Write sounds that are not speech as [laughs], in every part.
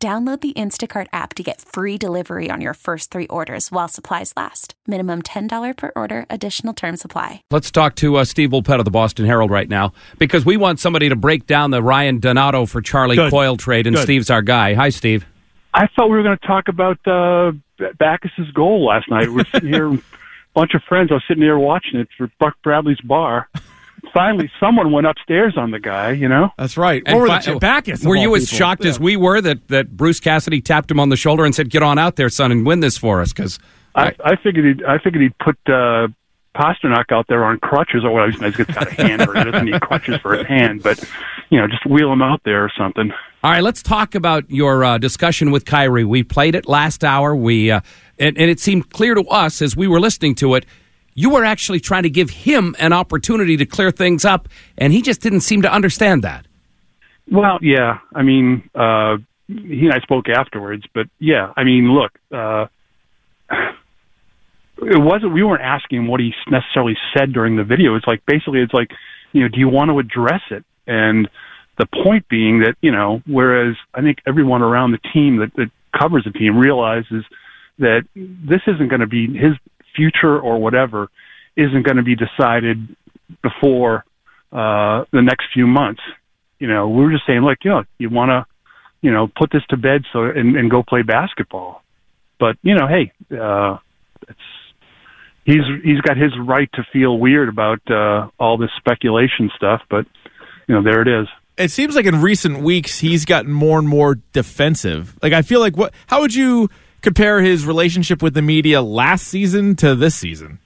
Download the Instacart app to get free delivery on your first three orders while supplies last. Minimum $10 per order, additional term supply. Let's talk to uh, Steve Bulpett of the Boston Herald right now because we want somebody to break down the Ryan Donato for Charlie Good. Coyle trade, and Good. Steve's our guy. Hi, Steve. I thought we were going to talk about uh, Backes's goal last night. We're sitting here, a [laughs] bunch of friends. I was sitting here watching it for Buck Bradley's bar. Finally, someone went upstairs on the guy. You know, That's right. And or fi- the Backes. of Were you as people. shocked as we were that, that Bruce Cassidy tapped him on the shoulder and said, "Get on out there, son, and win this for us"? Because I, I figured he'd, I figured he'd put uh, Pastrnak out there on crutches or what. He's got a hand, or he doesn't need crutches for his hand, but you know, just wheel him out there or something. All right, let's talk about your uh, discussion with Kyrie. We played it last hour. We uh, and, and it seemed clear to us as we were listening to it, you were actually trying to give him an opportunity to clear things up, and he just didn't seem to understand that. Well, yeah. I mean, uh, he and I spoke afterwards, but yeah. I mean, look, uh, it wasn't. We weren't asking him what he necessarily said during the video. It's like basically, it's like, you know, do you want to address it? And the point being that you know, whereas I think everyone around the team that, that covers the team realizes that this isn't going to be his future or whatever isn't going to be decided before uh, the next few months you know, we were just saying, like, you know, you want to, you know, put this to bed so and, and go play basketball. But you know, hey, uh, it's he's he's got his right to feel weird about uh, all this speculation stuff. But you know, there it is. It seems like in recent weeks he's gotten more and more defensive. Like I feel like what? How would you compare his relationship with the media last season to this season?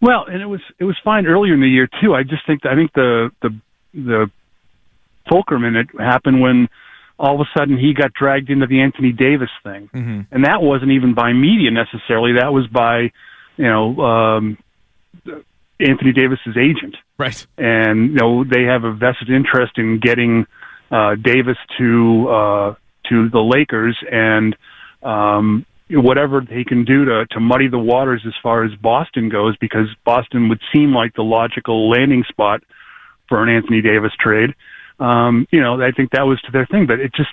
Well, and it was it was fine earlier in the year too. I just think I think the the the fulcrum it happened when all of a sudden he got dragged into the Anthony Davis thing, Mhm. and that wasn't even by media necessarily. That was by you know um, Anthony Davis's agent, Right. and you know they have a vested interest in getting uh, Davis to uh, to the Lakers and. Um, whatever they can do to to muddy the waters as far as Boston goes, because Boston would seem like the logical landing spot for an Anthony Davis trade. Um, you know, I think that was to their thing, but it just,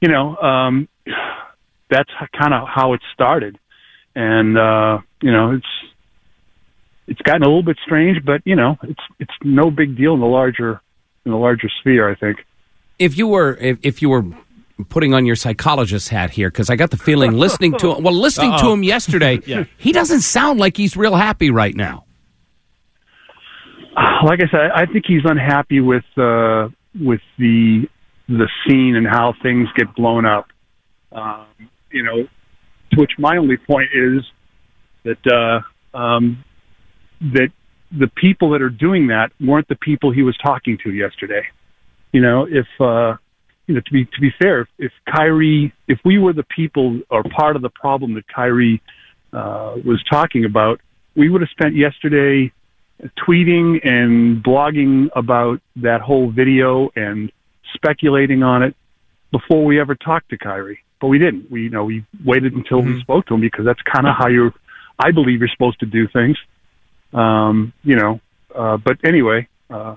you know, um, [sighs] that's kind of how it started, and uh, you know, it's it's gotten a little bit strange, but you know, it's it's no big deal in the larger in the larger sphere. I think. If you were if, if you were putting on your psychologist hat here, because I got the feeling [laughs] listening to him, well listening to Uh-oh. him yesterday, [laughs] Yeah. he doesn't sound like he's real happy right now. like I said, I think he's unhappy with uh, with the the scene and how things get blown up. Um, you know, to which my only point is that uh, um, that the people that are doing that weren't the people he was talking to yesterday. You know, if uh, you know, to be to be fair, if, if Kyrie, if we were the people or part of the problem that Kyrie uh, was talking about, we would have spent yesterday tweeting and blogging about that whole video and speculating on it before we ever talked to Kyrie. But we didn't. We you know we waited until we spoke to him because that's kind of how you, I believe, you're supposed to do things. Um, you know, uh, but anyway, uh,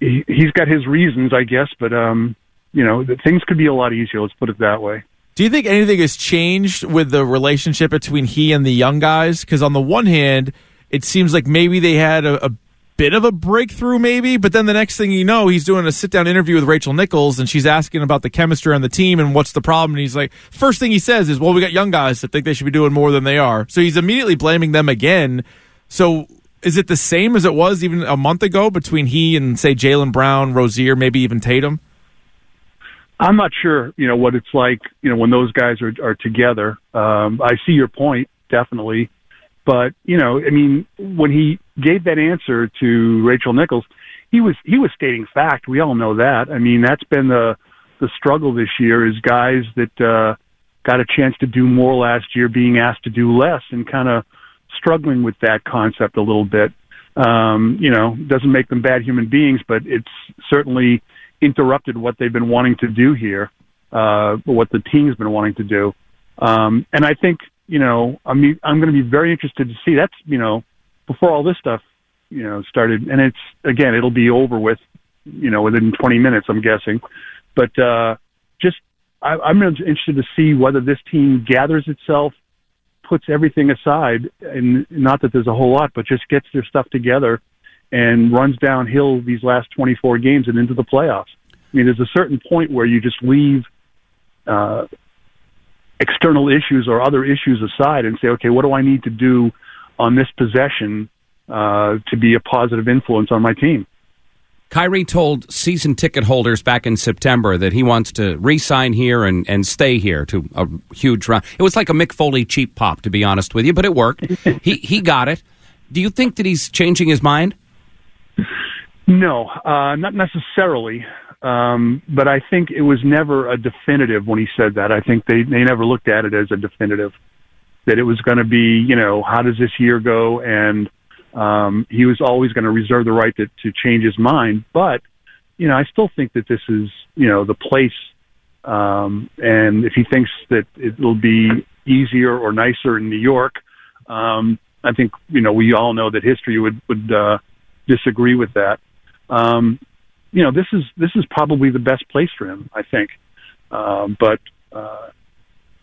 he, he's got his reasons, I guess. But um, you know, things could be a lot easier. Let's put it that way. Do you think anything has changed with the relationship between he and the young guys? Because on the one hand, it seems like maybe they had a, a bit of a breakthrough, maybe, but then the next thing you know, he's doing a sit down interview with Rachel Nichols, and she's asking about the chemistry on the team and what's the problem. And he's like, first thing he says is, "Well, we got young guys that think they should be doing more than they are." So he's immediately blaming them again. So is it the same as it was even a month ago between he and say Jaylen Brown, Rozier, maybe even Tatum? I'm not sure, you know, what it's like, you know, when those guys are are together. Um, I see your point, definitely, but you know, I mean, when he gave that answer to Rachel Nichols, he was he was stating fact. We all know that. I mean, that's been the the struggle this year is guys that uh, got a chance to do more last year being asked to do less and kind of struggling with that concept a little bit. Um, you know, doesn't make them bad human beings, but it's certainly interrupted what they've been wanting to do here, uh, what the team's been wanting to do. Um, and I think, you know, I mean, I'm going to be very interested to see that's, you know, before all this stuff, you know, started and it's, again, it'll be over with, you know, within 20 minutes, I'm guessing. But, uh, just, I, I'm interested to see whether this team gathers itself, puts everything aside and not that there's a whole lot, but just gets their stuff together and runs downhill these last 24 games and into the playoffs. I mean, there's a certain point where you just leave, uh, external issues or other issues aside and say, okay, what do I need to do on this possession uh, to be a positive influence on my team? Kyrie told season ticket holders back in September that he wants to re-sign here and, and stay here to a huge run. It was like a Mick Foley cheap pop, to be honest with you, but it worked. [laughs] he he got it. Do you think that he's changing his mind? No, uh, not necessarily. Um, but I think it was never a definitive when he said that. I think they, they never looked at it as a definitive that it was going to be, you know, how does this year go? And, um, he was always going to reserve the right to, to change his mind. But, you know, I still think that this is, you know, the place. Um, and if he thinks that it'll be easier or nicer in New York, um, I think, you know, we all know that history would, would, uh, disagree with that. Um, you know, this is this is probably the best place for him, I think. Uh, but uh,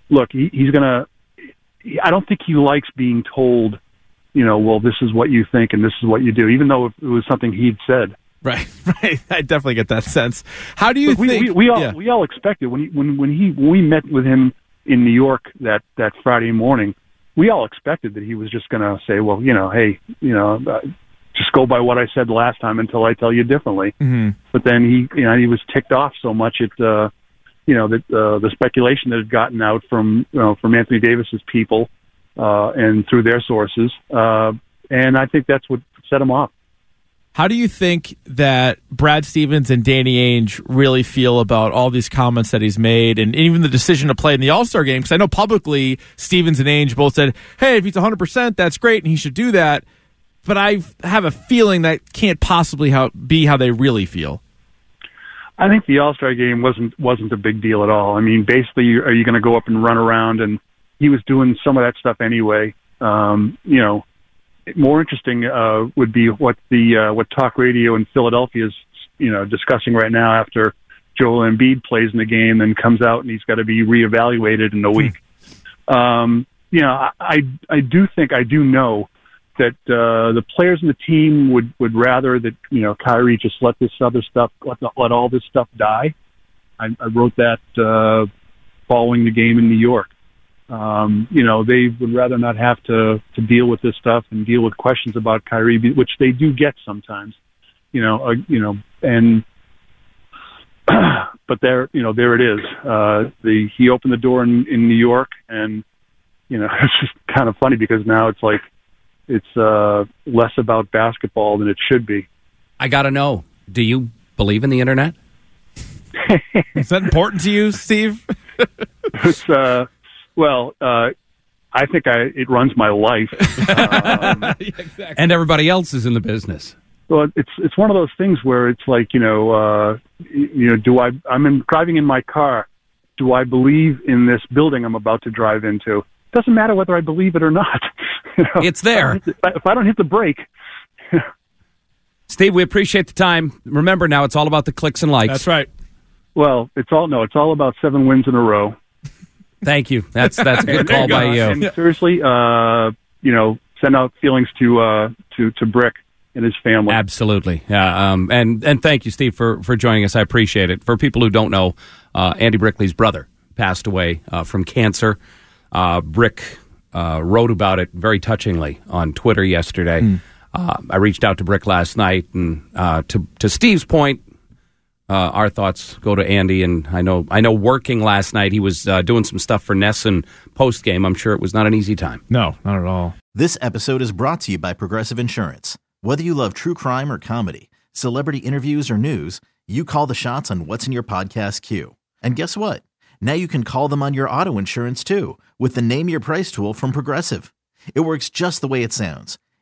look, he, he's gonna. I don't think he likes being told, you know, well, this is what you think and this is what you do, even though it was something he'd said. Right, [laughs] right. I definitely get that sense. How do you Look, think? We, we, we all yeah. we all expected when he, when when he when we met with him in New York that that Friday morning, we all expected that he was just going to say, well, you know, hey, you know, uh, just go by what I said last time until I tell you differently. Mm-hmm. But then he, you know, he was ticked off so much at, uh, you know, that uh, the speculation that had gotten out from, you know, from Anthony Davis's people uh, and through their sources, uh, and I think that's what set him off. How do you think that Brad Stevens and Danny Ainge really feel about all these comments that he's made and even the decision to play in the All Star game? Because I know publicly Stevens and Ainge both said, hey, if he's 100%, that's great and he should do that. But I have a feeling that can't possibly how, be how they really feel. I think the All Star game wasn't wasn't a big deal at all. I mean, basically, are you going to go up and run around? And he was doing some of that stuff anyway. Um, you know, more interesting uh, would be what the uh, what talk radio in Philadelphia is you know discussing right now after Joel Embiid plays in the game and comes out and he's got to be reevaluated in a week. Um, you know, I, I I do think I do know that uh, the players in the team would would rather that you know Kyrie just let this other stuff let let all this stuff die. I, I wrote that uh, following the game in New York. Um, you know, they would rather not have to to deal with this stuff and deal with questions about Kyrie, which they do get sometimes. You know, uh, you know, and [clears throat] but there, you know, there it is. Uh, the he opened the door in in New York, and you know, [laughs] it's just kind of funny because now it's like it's uh, less about basketball than it should be. I got to know. Do you believe in the internet? [laughs] Is that important to you, Steve? [laughs] it's uh, well, uh, I think I it runs my life. [laughs] Um, [laughs] exactly. And everybody else is in the business. well, it's it's one of those things where it's like you know, uh, you know, do I? I'm in, driving in my car. Do I believe in this building I'm about to drive into? Doesn't matter whether I believe it or not. [laughs] You know, It's there. If I the- if I don't hit the brake, Steve, we appreciate the time. Remember now, it's all about the clicks and likes. That's right. well, it's all no, it's all about seven wins in a row. Thank you. That's that's a good [laughs] call by you. And seriously, uh, you know, send out feelings to uh, to to Brick and his family. Absolutely. Yeah. Um, and and thank you, Steve, for for joining us. I appreciate it. For people who don't know, uh, Andy Brickley's brother passed away uh, from cancer. Uh, Brick uh, wrote about it very touchingly on Twitter yesterday. Uh, I reached out to Brick last night, and uh, to to Steve's point, uh, our thoughts go to Andy. And I know I know working last night, he was uh, doing some stuff for NESN post game. I'm sure it was not an easy time. No, not at all. This episode is brought to you by Progressive Insurance. Whether you love true crime or comedy, celebrity interviews or news, you call the shots on what's in your podcast queue. And guess what? Now you can call them on your auto insurance too with the Name Your Price tool from Progressive. It works just the way it sounds.